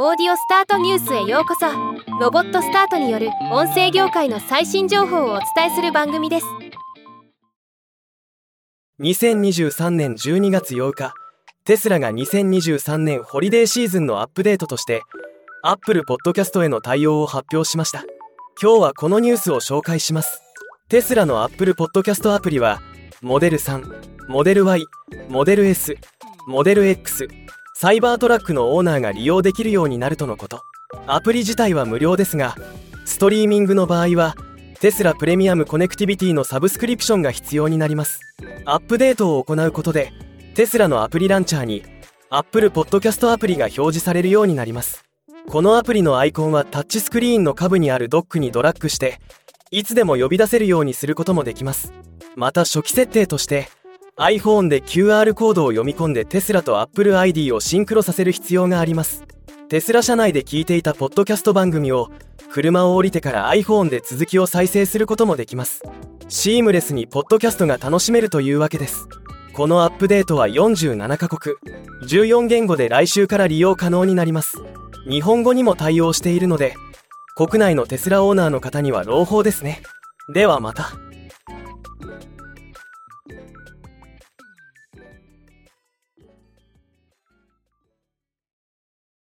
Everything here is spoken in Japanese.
オーディオスタートニュースへようこそ。ロボットスタートによる音声業界の最新情報をお伝えする番組です。2023年12月8日テスラが2023年ホリデーシーズンのアップデートとしてアップルポッドキャストへの対応を発表しました。今日はこのニュースを紹介します。テスラのアップルポッドキャストアプリはモデル3モデル Y モデル S モデル X サイバートラックのオーナーが利用できるようになるとのこと。アプリ自体は無料ですがストリーミングの場合はテスラプレミアムコネクティビティのサブスクリプションが必要になります。アップデートを行うことでテスラのアプリランチャーに Apple Podcast アプリが表示されるようになります。このアプリのアイコンはタッチスクリーンの下部にあるドックにドラッグしていつでも呼び出せるようにすることもできます。また初期設定として iPhone で QR コードを読み込んでテスラと Apple ID をシンクロさせる必要があります。テスラ社内で聞いていたポッドキャスト番組を車を降りてから iPhone で続きを再生することもできます。シームレスにポッドキャストが楽しめるというわけです。このアップデートは47カ国。14言語で来週から利用可能になります。日本語にも対応しているので国内のテスラオーナーの方には朗報ですね。ではまた。